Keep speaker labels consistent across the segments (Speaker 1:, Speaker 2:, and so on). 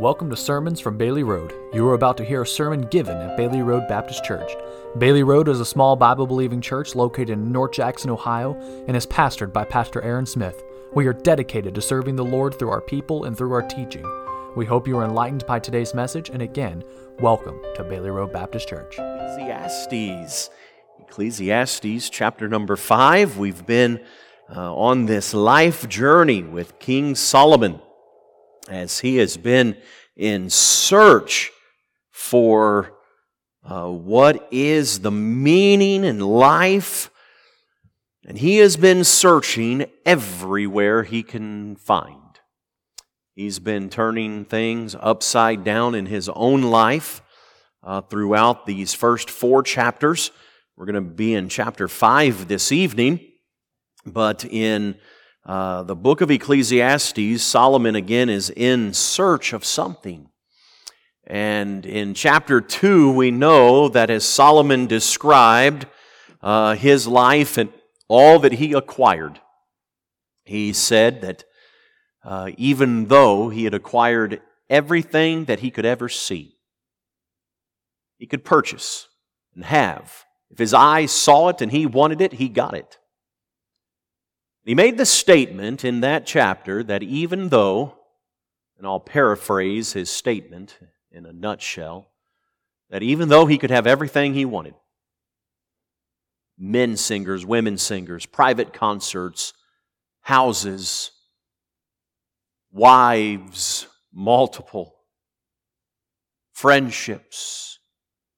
Speaker 1: Welcome to Sermons from Bailey Road. You are about to hear a sermon given at Bailey Road Baptist Church. Bailey Road is a small Bible believing church located in North Jackson, Ohio, and is pastored by Pastor Aaron Smith. We are dedicated to serving the Lord through our people and through our teaching. We hope you are enlightened by today's message, and again, welcome to Bailey Road Baptist Church.
Speaker 2: Ecclesiastes. Ecclesiastes chapter number five. We've been uh, on this life journey with King Solomon as he has been in search for uh, what is the meaning in life. And he has been searching everywhere he can find. He's been turning things upside down in his own life uh, throughout these first four chapters. We're going to be in chapter 5 this evening, but in uh, the book of Ecclesiastes, Solomon again is in search of something. And in chapter 2, we know that as Solomon described uh, his life and all that he acquired, he said that uh, even though he had acquired everything that he could ever see, he could purchase and have. If his eyes saw it and he wanted it, he got it. He made the statement in that chapter that even though, and I'll paraphrase his statement in a nutshell, that even though he could have everything he wanted men singers, women singers, private concerts, houses, wives, multiple, friendships,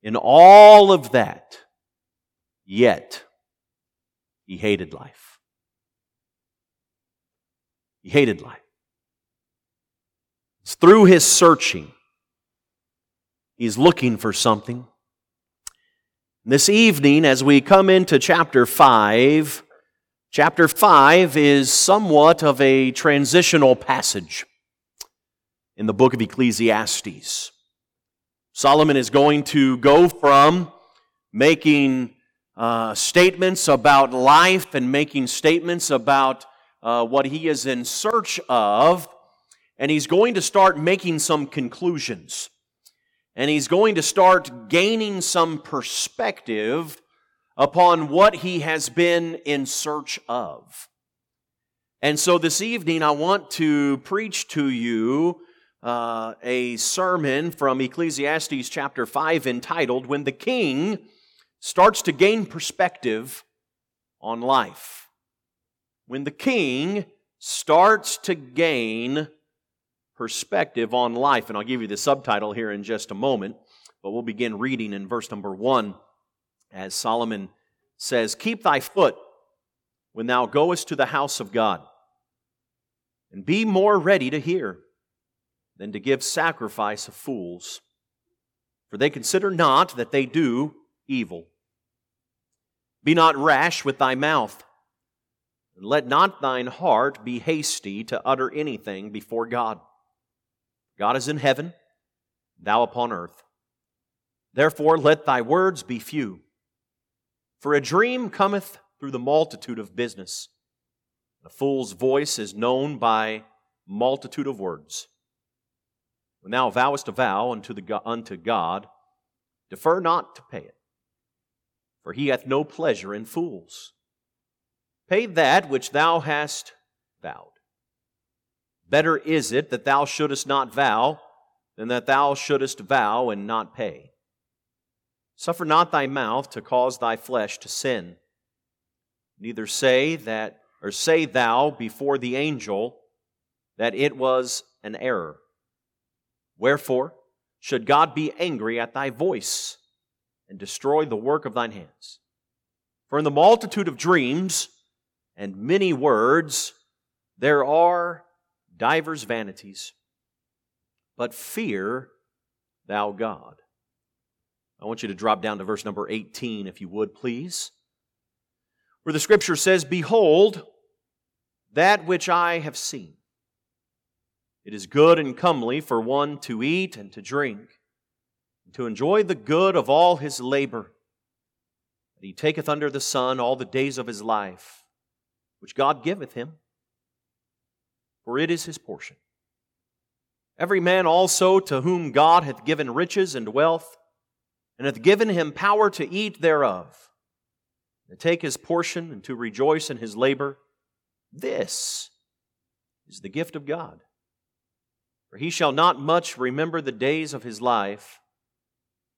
Speaker 2: in all of that, yet he hated life. He hated life. It's through his searching. He's looking for something. This evening, as we come into chapter 5, chapter 5 is somewhat of a transitional passage in the book of Ecclesiastes. Solomon is going to go from making uh, statements about life and making statements about uh, what he is in search of, and he's going to start making some conclusions. And he's going to start gaining some perspective upon what he has been in search of. And so this evening, I want to preach to you uh, a sermon from Ecclesiastes chapter 5 entitled, When the King Starts to Gain Perspective on Life when the king starts to gain perspective on life. And I'll give you the subtitle here in just a moment, but we'll begin reading in verse number one as Solomon says, Keep thy foot when thou goest to the house of God, and be more ready to hear than to give sacrifice of fools, for they consider not that they do evil. Be not rash with thy mouth and let not thine heart be hasty to utter anything before God. God is in heaven, thou upon earth. Therefore, let thy words be few. For a dream cometh through the multitude of business. A fool's voice is known by multitude of words. When thou vowest a vow unto, the, unto God, defer not to pay it, for he hath no pleasure in fools. Pay that which thou hast vowed. Better is it that thou shouldest not vow than that thou shouldest vow and not pay. Suffer not thy mouth to cause thy flesh to sin. Neither say that, or say thou before the angel that it was an error. Wherefore should God be angry at thy voice and destroy the work of thine hands? For in the multitude of dreams, and many words, there are divers vanities. But fear thou God. I want you to drop down to verse number 18, if you would, please, where the scripture says, Behold, that which I have seen. It is good and comely for one to eat and to drink, and to enjoy the good of all his labor. And he taketh under the sun all the days of his life which God giveth him, for it is his portion. Every man also to whom God hath given riches and wealth, and hath given him power to eat thereof, to take his portion and to rejoice in his labor, this is the gift of God. For he shall not much remember the days of his life,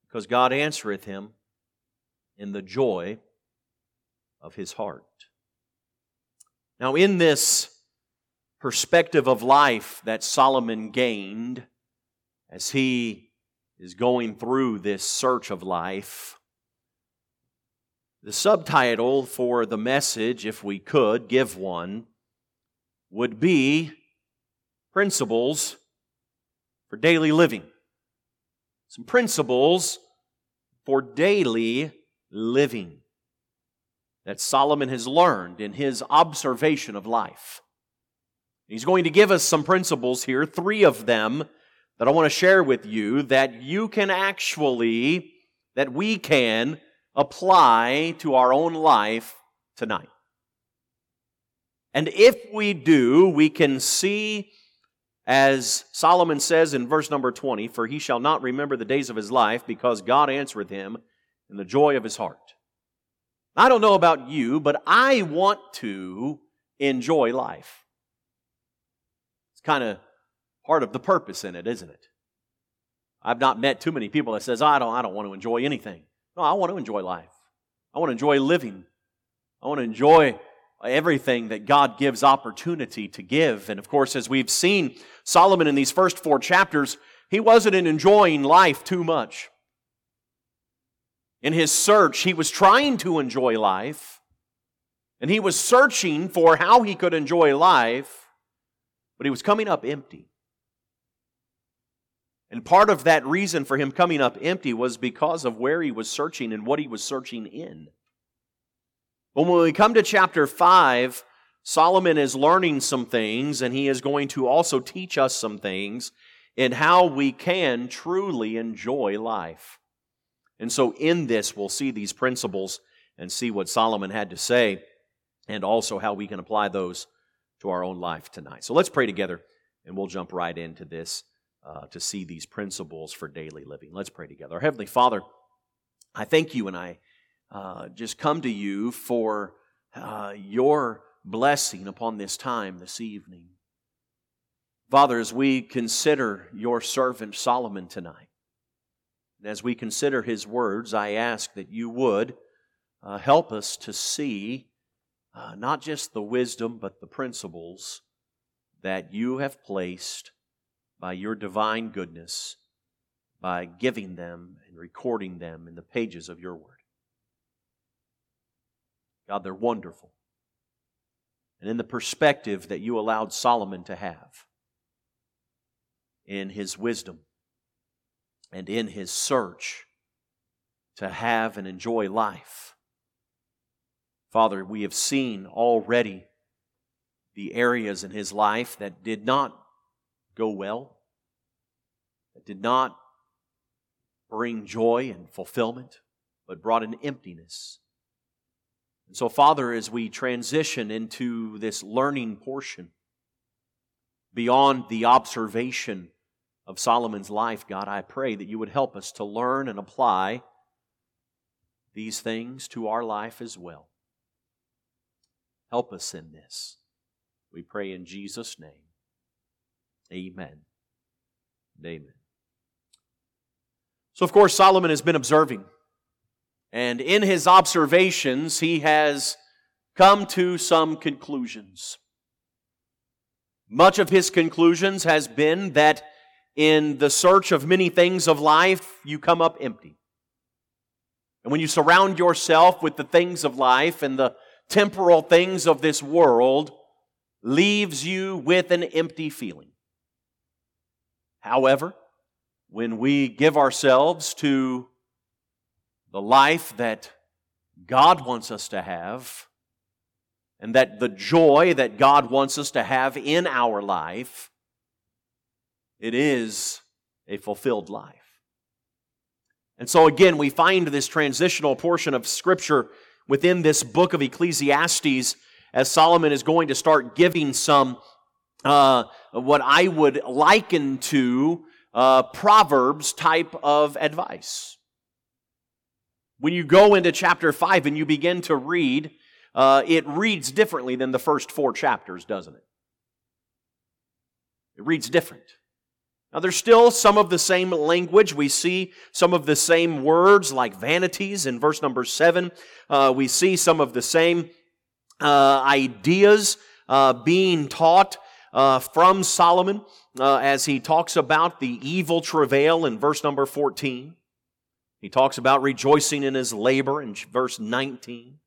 Speaker 2: because God answereth him in the joy of his heart. Now, in this perspective of life that Solomon gained as he is going through this search of life, the subtitle for the message, if we could give one, would be Principles for Daily Living. Some principles for daily living that Solomon has learned in his observation of life. He's going to give us some principles here, three of them that I want to share with you that you can actually, that we can apply to our own life tonight. And if we do, we can see, as Solomon says in verse number 20, for he shall not remember the days of his life because God answereth him in the joy of his heart. I don't know about you, but I want to enjoy life. It's kind of part of the purpose in it, isn't it? I've not met too many people that says, I don't, I don't want to enjoy anything. No, I want to enjoy life. I want to enjoy living. I want to enjoy everything that God gives opportunity to give. And of course, as we've seen Solomon in these first four chapters, he wasn't enjoying life too much. In his search, he was trying to enjoy life, and he was searching for how he could enjoy life, but he was coming up empty. And part of that reason for him coming up empty was because of where he was searching and what he was searching in. But when we come to chapter 5, Solomon is learning some things, and he is going to also teach us some things in how we can truly enjoy life. And so, in this, we'll see these principles and see what Solomon had to say, and also how we can apply those to our own life tonight. So, let's pray together, and we'll jump right into this uh, to see these principles for daily living. Let's pray together. Our Heavenly Father, I thank you and I uh, just come to you for uh, your blessing upon this time this evening. Father, as we consider your servant Solomon tonight, and as we consider his words, I ask that you would uh, help us to see uh, not just the wisdom, but the principles that you have placed by your divine goodness by giving them and recording them in the pages of your word. God, they're wonderful. And in the perspective that you allowed Solomon to have in his wisdom and in his search to have and enjoy life. Father, we have seen already the areas in his life that did not go well, that did not bring joy and fulfillment, but brought an emptiness. And so, Father, as we transition into this learning portion, beyond the observation of Solomon's life, God, I pray that you would help us to learn and apply these things to our life as well. Help us in this. We pray in Jesus' name. Amen. Amen. So, of course, Solomon has been observing. And in his observations, he has come to some conclusions. Much of his conclusions has been that in the search of many things of life, you come up empty. And when you surround yourself with the things of life and the temporal things of this world, leaves you with an empty feeling. However, when we give ourselves to the life that God wants us to have, and that the joy that God wants us to have in our life, it is a fulfilled life. And so, again, we find this transitional portion of Scripture within this book of Ecclesiastes as Solomon is going to start giving some uh, what I would liken to uh, Proverbs type of advice. When you go into chapter 5 and you begin to read, uh, it reads differently than the first four chapters, doesn't it? It reads different. Now, there's still some of the same language. We see some of the same words like vanities in verse number 7. Uh, we see some of the same uh, ideas uh, being taught uh, from Solomon uh, as he talks about the evil travail in verse number 14. He talks about rejoicing in his labor in verse 19.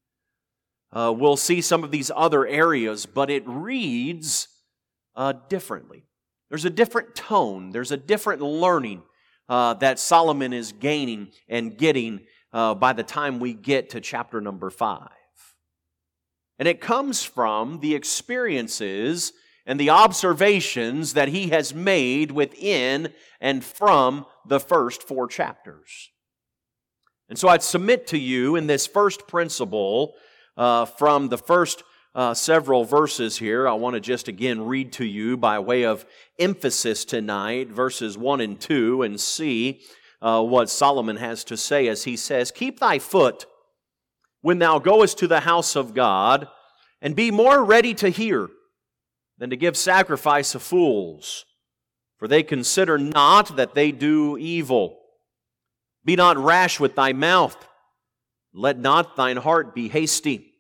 Speaker 2: Uh, we'll see some of these other areas, but it reads differently. There's a different tone, there's a different learning uh, that Solomon is gaining and getting uh, by the time we get to chapter number 5. And it comes from the experiences and the observations that he has made within and from the first four chapters. And so I'd submit to you in this first principle uh, from the first uh, several verses here. I want to just again read to you by way of emphasis tonight, verses 1 and 2, and see uh, what Solomon has to say as he says, Keep thy foot when thou goest to the house of God, and be more ready to hear than to give sacrifice of fools, for they consider not that they do evil. Be not rash with thy mouth, let not thine heart be hasty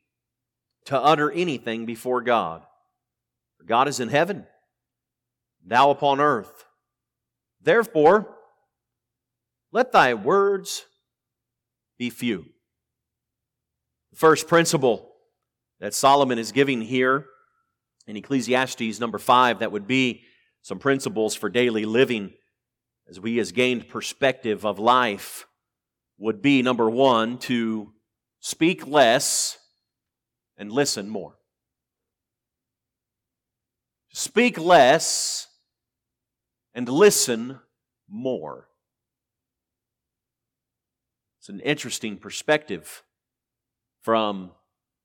Speaker 2: to utter anything before God. God is in heaven, thou upon earth. Therefore, let thy words be few. The first principle that Solomon is giving here in Ecclesiastes number five, that would be some principles for daily living as we has gained perspective of life, would be number one, to speak less and listen more. Speak less and listen more. It's an interesting perspective from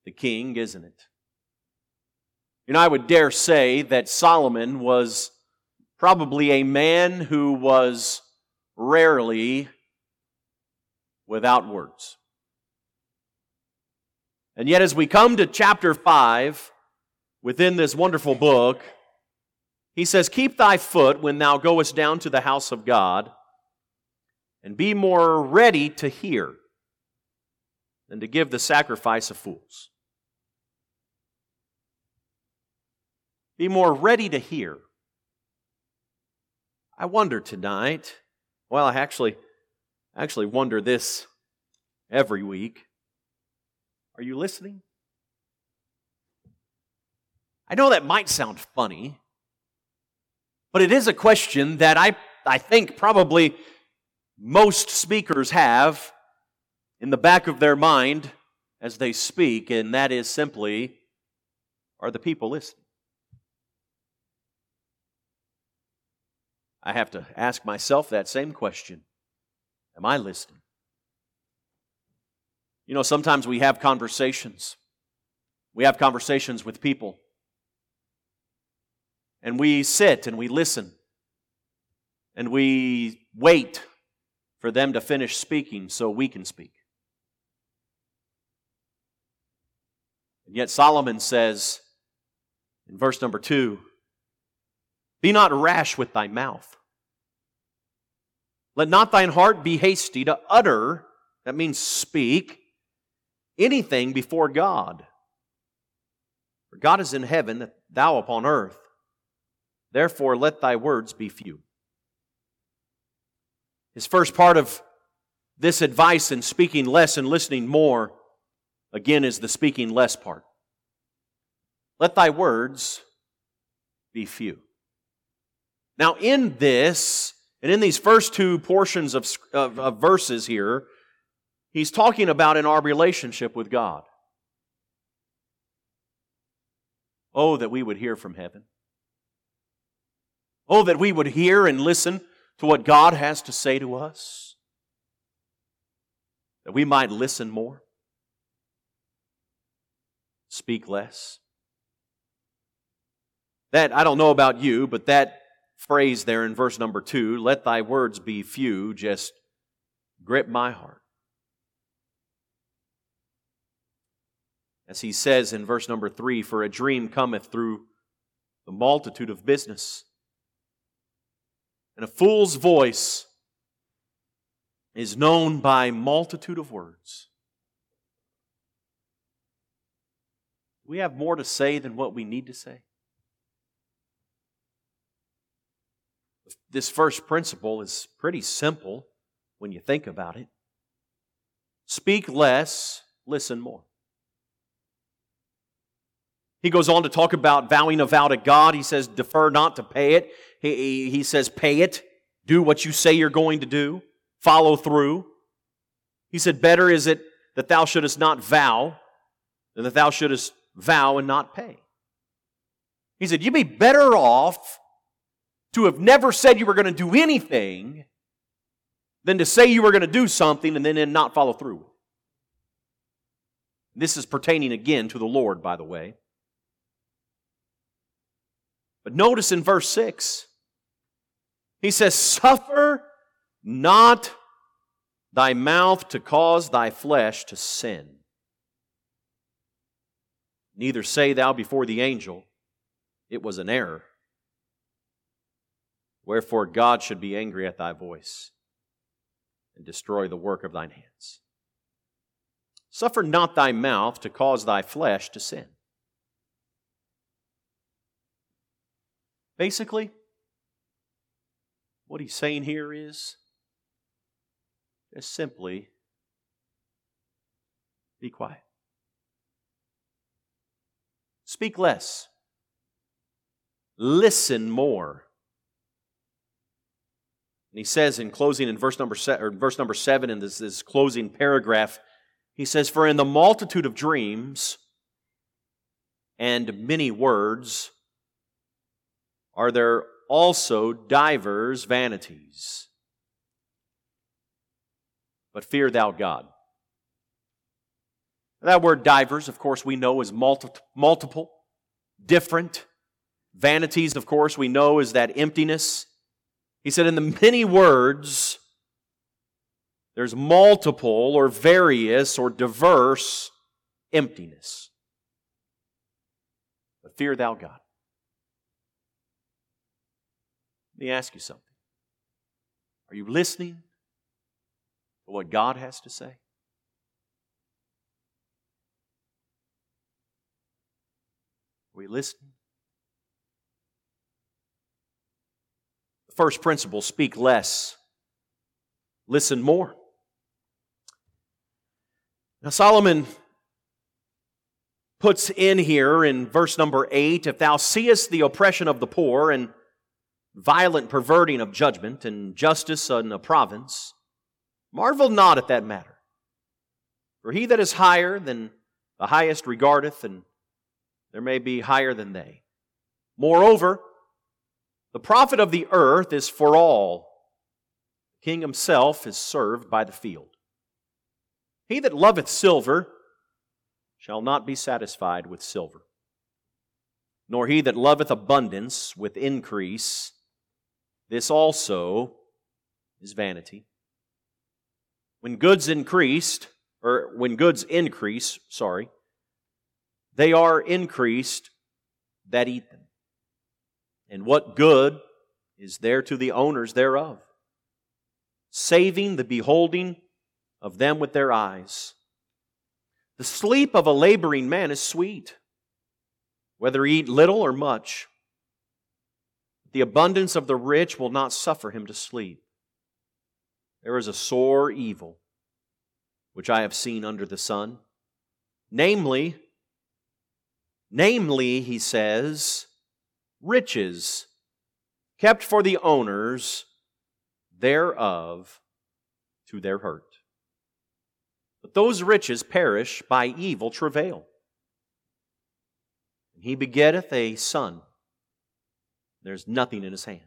Speaker 2: the king, isn't it? And I would dare say that Solomon was probably a man who was rarely without words. And yet, as we come to chapter 5 within this wonderful book, he says, Keep thy foot when thou goest down to the house of God, and be more ready to hear than to give the sacrifice of fools. Be more ready to hear. I wonder tonight, well, I actually, actually wonder this every week. Are you listening? I know that might sound funny, but it is a question that I, I think probably most speakers have in the back of their mind as they speak, and that is simply are the people listening? I have to ask myself that same question Am I listening? You know, sometimes we have conversations. We have conversations with people. And we sit and we listen. And we wait for them to finish speaking so we can speak. And yet Solomon says in verse number two be not rash with thy mouth. Let not thine heart be hasty to utter, that means speak, anything before God. For God is in heaven, thou upon earth. Therefore, let thy words be few. His first part of this advice in speaking less and listening more, again, is the speaking less part. Let thy words be few. Now, in this, and in these first two portions of, of, of verses here, he's talking about in our relationship with God. Oh, that we would hear from heaven. Oh, that we would hear and listen to what God has to say to us. That we might listen more, speak less. That, I don't know about you, but that phrase there in verse number two, let thy words be few, just grip my heart. As he says in verse number three, for a dream cometh through the multitude of business. And a fool's voice is known by multitude of words. we have more to say than what we need to say? This first principle is pretty simple when you think about it. Speak less, listen more. He goes on to talk about vowing a vow to God. He says, defer not to pay it. He, he, he says, pay it. Do what you say you're going to do. Follow through. He said, better is it that thou shouldest not vow than that thou shouldest vow and not pay. He said, You'd be better off to have never said you were going to do anything than to say you were going to do something and then not follow through. This is pertaining again to the Lord, by the way. But notice in verse 6, he says, Suffer not thy mouth to cause thy flesh to sin. Neither say thou before the angel, It was an error. Wherefore God should be angry at thy voice and destroy the work of thine hands. Suffer not thy mouth to cause thy flesh to sin. Basically, what he's saying here is just simply be quiet. Speak less. Listen more. And he says in closing in verse number, se- or verse number seven in this, this closing paragraph, he says, For in the multitude of dreams and many words are there also divers vanities. But fear thou God. That word divers, of course, we know is multi- multiple, different. Vanities, of course, we know is that emptiness. He said, in the many words, there's multiple or various or diverse emptiness. But fear thou God. Let me ask you something. Are you listening to what God has to say? Are we listening? The first principle speak less, listen more. Now, Solomon puts in here in verse number 8 if thou seest the oppression of the poor and violent perverting of judgment and justice in a province, marvel not at that matter. For he that is higher than the highest regardeth, and there may be higher than they. Moreover, the profit of the earth is for all. The king himself is served by the field. He that loveth silver shall not be satisfied with silver, nor he that loveth abundance with increase. This also is vanity. When goods increased, or when goods increase, sorry, they are increased that eat them. And what good is there to the owners thereof? Saving the beholding of them with their eyes. The sleep of a laboring man is sweet, whether he eat little or much. The abundance of the rich will not suffer him to sleep. There is a sore evil which I have seen under the sun, namely, Namely, he says, riches kept for the owners thereof to their hurt. But those riches perish by evil travail. He begetteth a son. There's nothing in his hand.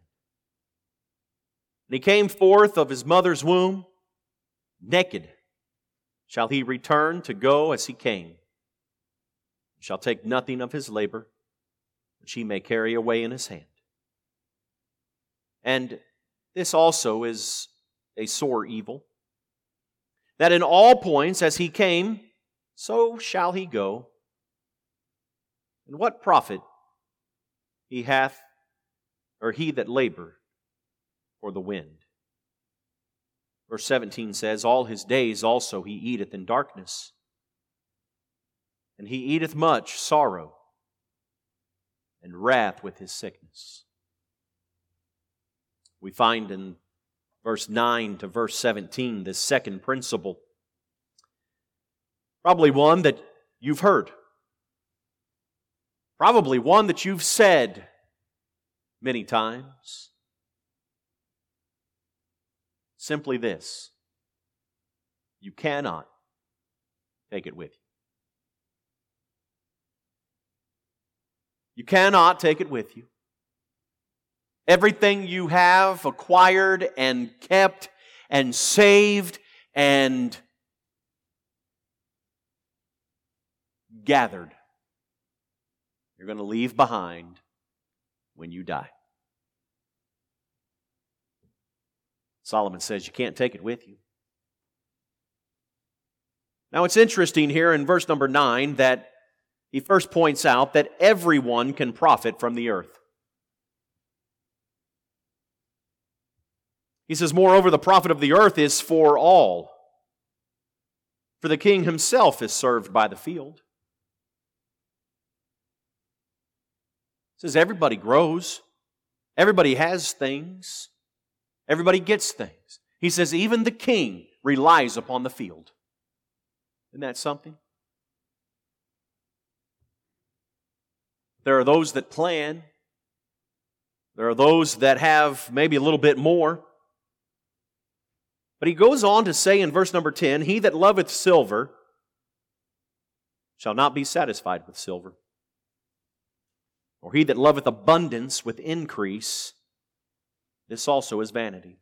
Speaker 2: And he came forth of his mother's womb, naked shall he return to go as he came shall take nothing of his labor, which he may carry away in his hand. And this also is a sore evil, that in all points as he came, so shall he go. And what profit he hath, or he that labor for the wind? Verse 17 says, All his days also he eateth in darkness, and he eateth much sorrow and wrath with his sickness. We find in verse 9 to verse 17 this second principle. Probably one that you've heard. Probably one that you've said many times. Simply this you cannot take it with you. You cannot take it with you. Everything you have acquired and kept and saved and gathered, you're going to leave behind when you die. Solomon says you can't take it with you. Now it's interesting here in verse number 9 that he first points out that everyone can profit from the earth. He says, Moreover, the profit of the earth is for all. For the king himself is served by the field. Says, Everybody grows, everybody has things, everybody gets things. He says, Even the king relies upon the field. Isn't that something? There are those that plan. There are those that have maybe a little bit more. But he goes on to say in verse number 10 He that loveth silver shall not be satisfied with silver, or he that loveth abundance with increase, this also is vanity.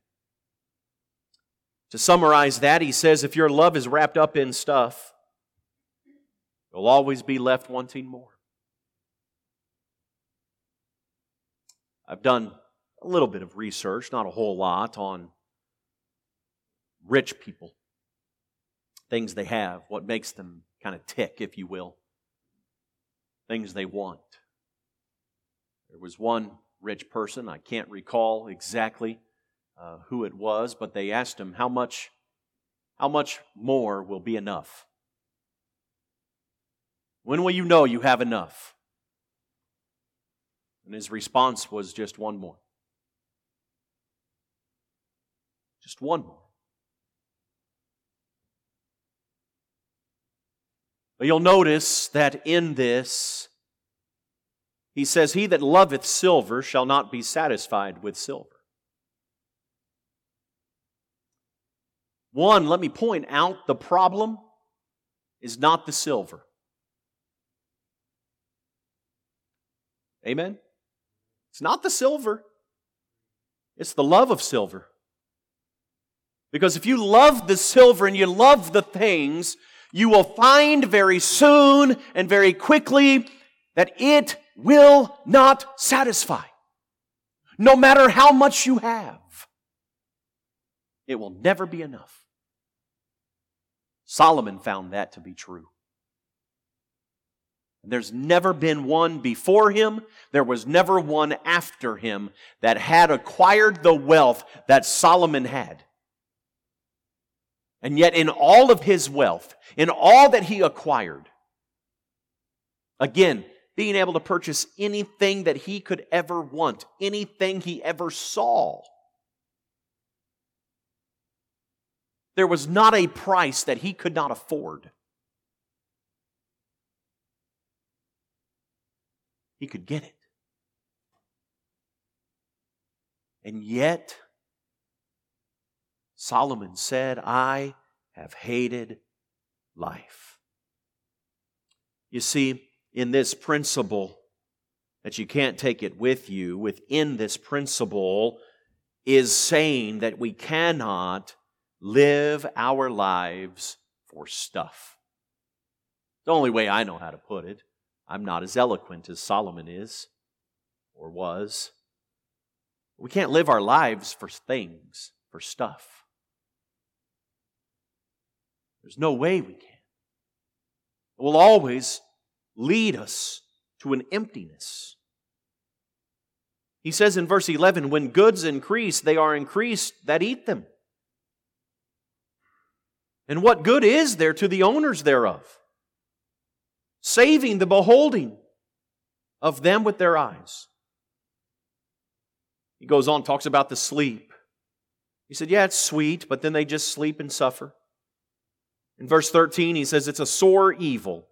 Speaker 2: To summarize that, he says if your love is wrapped up in stuff, you'll always be left wanting more. I've done a little bit of research, not a whole lot, on rich people, things they have, what makes them kind of tick, if you will, things they want. There was one rich person, I can't recall exactly uh, who it was, but they asked him, How much, how much more will be enough? When will you know you have enough? And his response was just one more. Just one more. But you'll notice that in this, he says, He that loveth silver shall not be satisfied with silver. One, let me point out the problem is not the silver. Amen? It's not the silver, it's the love of silver. Because if you love the silver and you love the things, you will find very soon and very quickly that it will not satisfy. No matter how much you have, it will never be enough. Solomon found that to be true. There's never been one before him. There was never one after him that had acquired the wealth that Solomon had. And yet, in all of his wealth, in all that he acquired, again, being able to purchase anything that he could ever want, anything he ever saw, there was not a price that he could not afford. He could get it. And yet, Solomon said, I have hated life. You see, in this principle, that you can't take it with you, within this principle is saying that we cannot live our lives for stuff. The only way I know how to put it. I'm not as eloquent as Solomon is. or was. We can't live our lives for things, for stuff. There's no way we can. We'll always lead us to an emptiness. He says in verse 11, When goods increase, they are increased that eat them. And what good is there to the owners thereof? Saving the beholding of them with their eyes. He goes on, talks about the sleep. He said, Yeah, it's sweet, but then they just sleep and suffer. In verse 13, he says, It's a sore evil,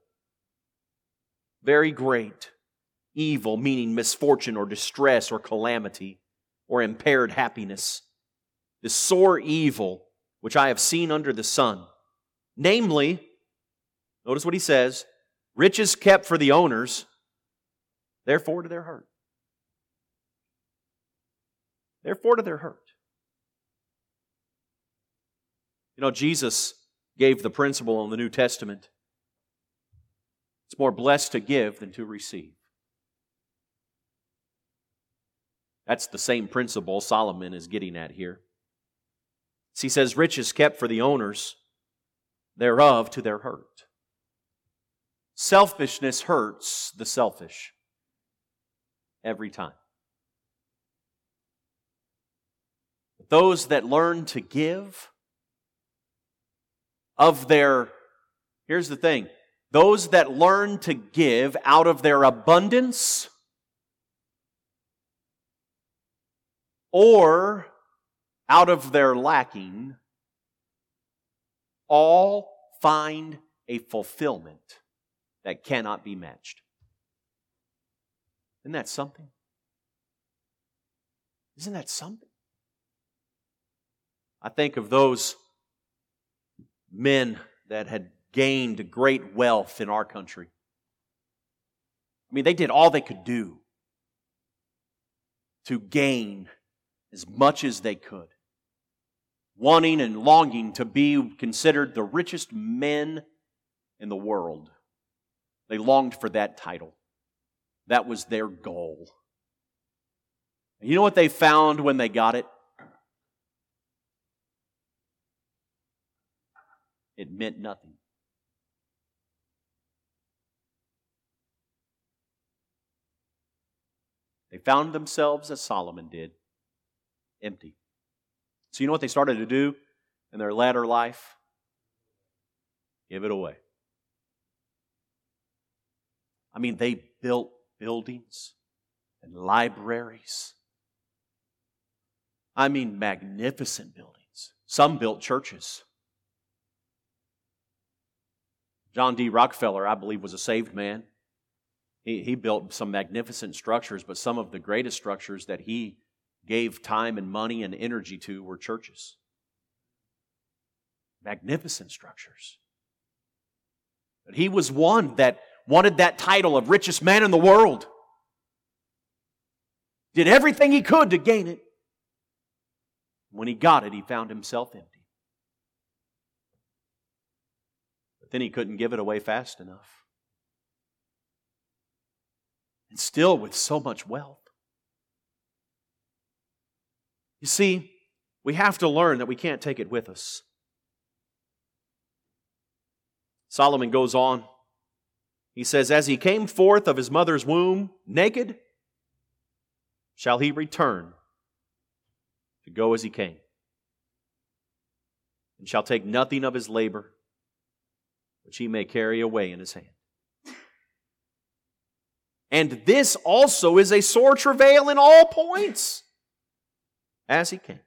Speaker 2: very great evil, meaning misfortune or distress or calamity or impaired happiness. the sore evil which I have seen under the sun. Namely, notice what he says riches kept for the owners, therefore to their hurt. Therefore to their hurt. You know, Jesus gave the principle in the New Testament it's more blessed to give than to receive. That's the same principle Solomon is getting at here. He says, Riches kept for the owners thereof to their hurt. Selfishness hurts the selfish every time. Those that learn to give of their, here's the thing, those that learn to give out of their abundance or out of their lacking, all find a fulfillment that cannot be matched. Isn't that something? Isn't that something? I think of those men that had gained great wealth in our country. I mean, they did all they could do to gain as much as they could, wanting and longing to be considered the richest men in the world. They longed for that title. That was their goal. And you know what they found when they got it? It meant nothing. They found themselves, as Solomon did, empty. So, you know what they started to do in their latter life? Give it away. I mean, they built buildings and libraries. I mean, magnificent buildings. Some built churches. John D. Rockefeller, I believe, was a saved man. He, he built some magnificent structures, but some of the greatest structures that he gave time and money and energy to were churches. Magnificent structures. But he was one that wanted that title of richest man in the world. Did everything he could to gain it. When he got it, he found himself empty. But then he couldn't give it away fast enough. And still with so much wealth. You see, we have to learn that we can't take it with us. Solomon goes on. He says, As he came forth of his mother's womb naked, shall he return to go as he came, and shall take nothing of his labor, which he may carry away in his hand. And this also is a sore travail in all points as he came,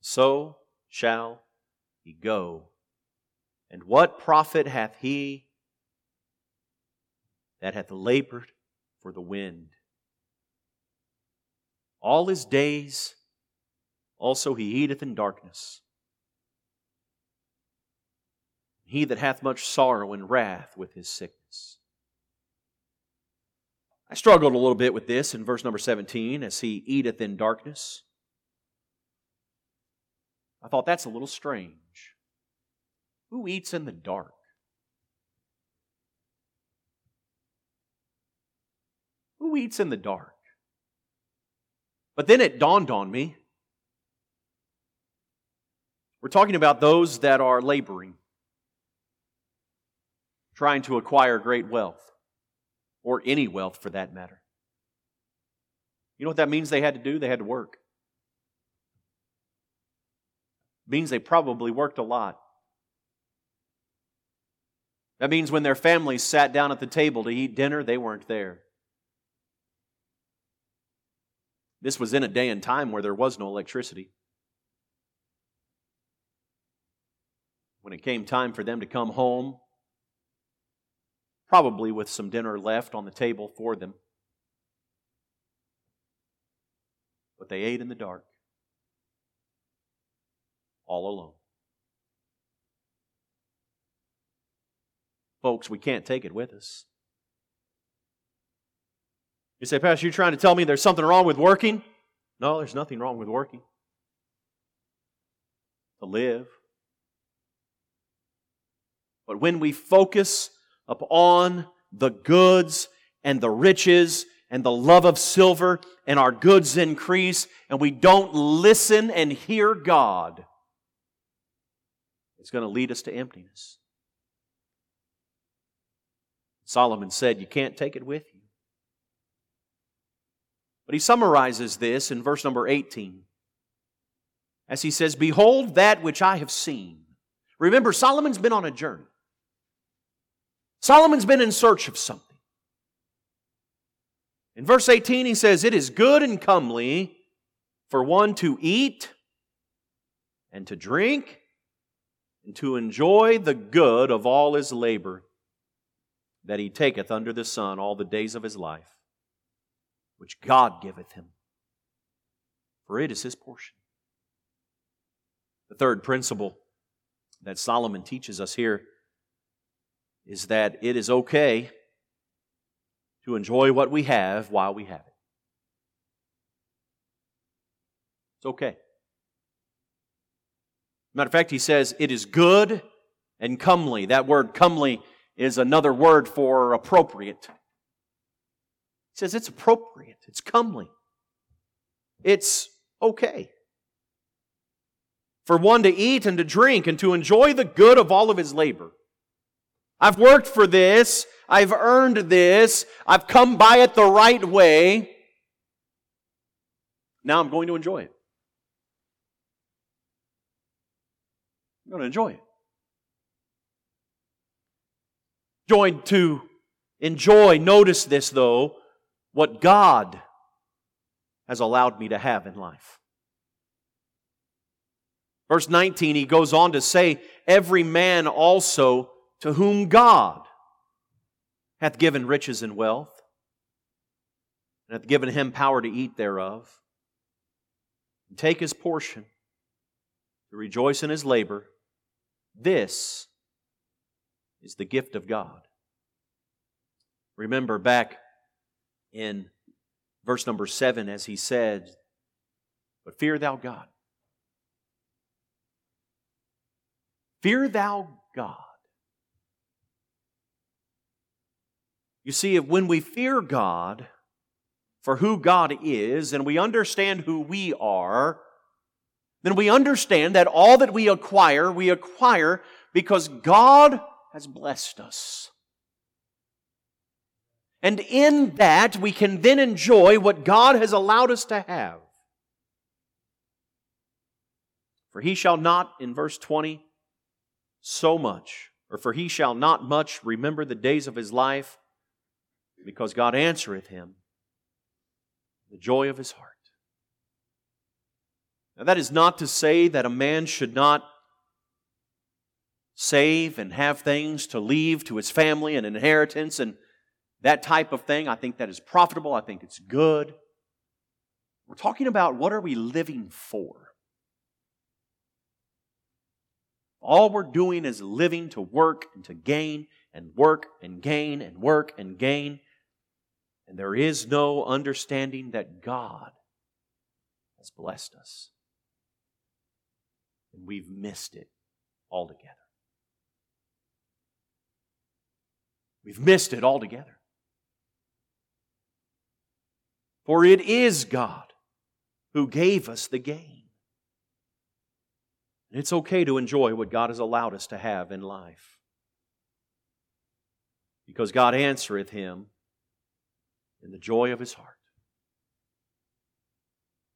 Speaker 2: so shall he go. And what profit hath he that hath labored for the wind? All his days also he eateth in darkness. He that hath much sorrow and wrath with his sickness. I struggled a little bit with this in verse number 17 as he eateth in darkness. I thought that's a little strange. Who eats in the dark? Who eats in the dark? But then it dawned on me. We're talking about those that are laboring, trying to acquire great wealth, or any wealth for that matter. You know what that means they had to do? They had to work. It means they probably worked a lot. That means when their families sat down at the table to eat dinner, they weren't there. This was in a day and time where there was no electricity. When it came time for them to come home, probably with some dinner left on the table for them, but they ate in the dark, all alone. Folks, we can't take it with us. You say, Pastor, you're trying to tell me there's something wrong with working? No, there's nothing wrong with working. To live. But when we focus upon the goods and the riches and the love of silver and our goods increase and we don't listen and hear God, it's going to lead us to emptiness. Solomon said, You can't take it with you. But he summarizes this in verse number 18 as he says, Behold that which I have seen. Remember, Solomon's been on a journey. Solomon's been in search of something. In verse 18, he says, It is good and comely for one to eat and to drink and to enjoy the good of all his labor that he taketh under the sun all the days of his life, which God giveth him, for it is his portion. The third principle that Solomon teaches us here is that it is okay to enjoy what we have while we have it. It's okay. Matter of fact, he says it is good and comely. That word comely is another word for appropriate. He says it's appropriate, it's comely, it's okay. For one to eat and to drink and to enjoy the good of all of his labor. I've worked for this, I've earned this, I've come by it the right way. Now I'm going to enjoy it. I'm going to enjoy it. Joined to enjoy, notice this though, what God has allowed me to have in life. Verse 19, he goes on to say, Every man also to whom God hath given riches and wealth, and hath given him power to eat thereof, and take his portion, to rejoice in his labor. This is the gift of God. Remember back in verse number seven, as he said, But fear thou God. Fear thou God. You see, if when we fear God for who God is and we understand who we are, then we understand that all that we acquire, we acquire because God has blessed us. And in that, we can then enjoy what God has allowed us to have. For he shall not, in verse 20, so much, or for he shall not much remember the days of his life, because God answereth him the joy of his heart. Now, that is not to say that a man should not save and have things to leave to his family and inheritance and that type of thing. I think that is profitable. I think it's good. We're talking about what are we living for? All we're doing is living to work and to gain and work and gain and work and gain. And there is no understanding that God has blessed us. And we've missed it altogether. We've missed it altogether. For it is God who gave us the gain. And it's okay to enjoy what God has allowed us to have in life. Because God answereth him in the joy of his heart.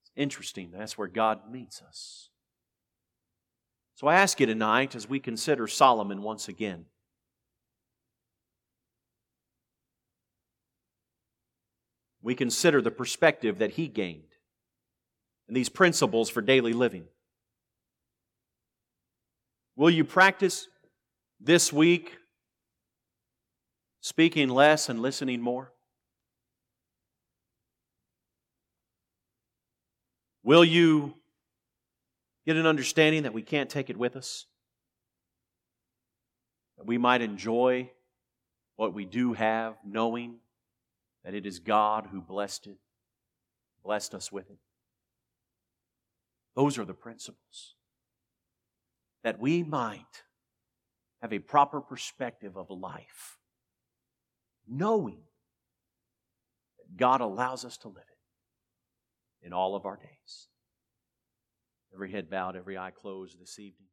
Speaker 2: It's interesting, that's where God meets us. So I ask you tonight, as we consider Solomon once again, we consider the perspective that he gained and these principles for daily living. Will you practice this week speaking less and listening more? Will you get an understanding that we can't take it with us? That we might enjoy what we do have, knowing that it is God who blessed it, blessed us with it. Those are the principles. That we might have a proper perspective of life, knowing that God allows us to live it in all of our days. Every head bowed, every eye closed this evening.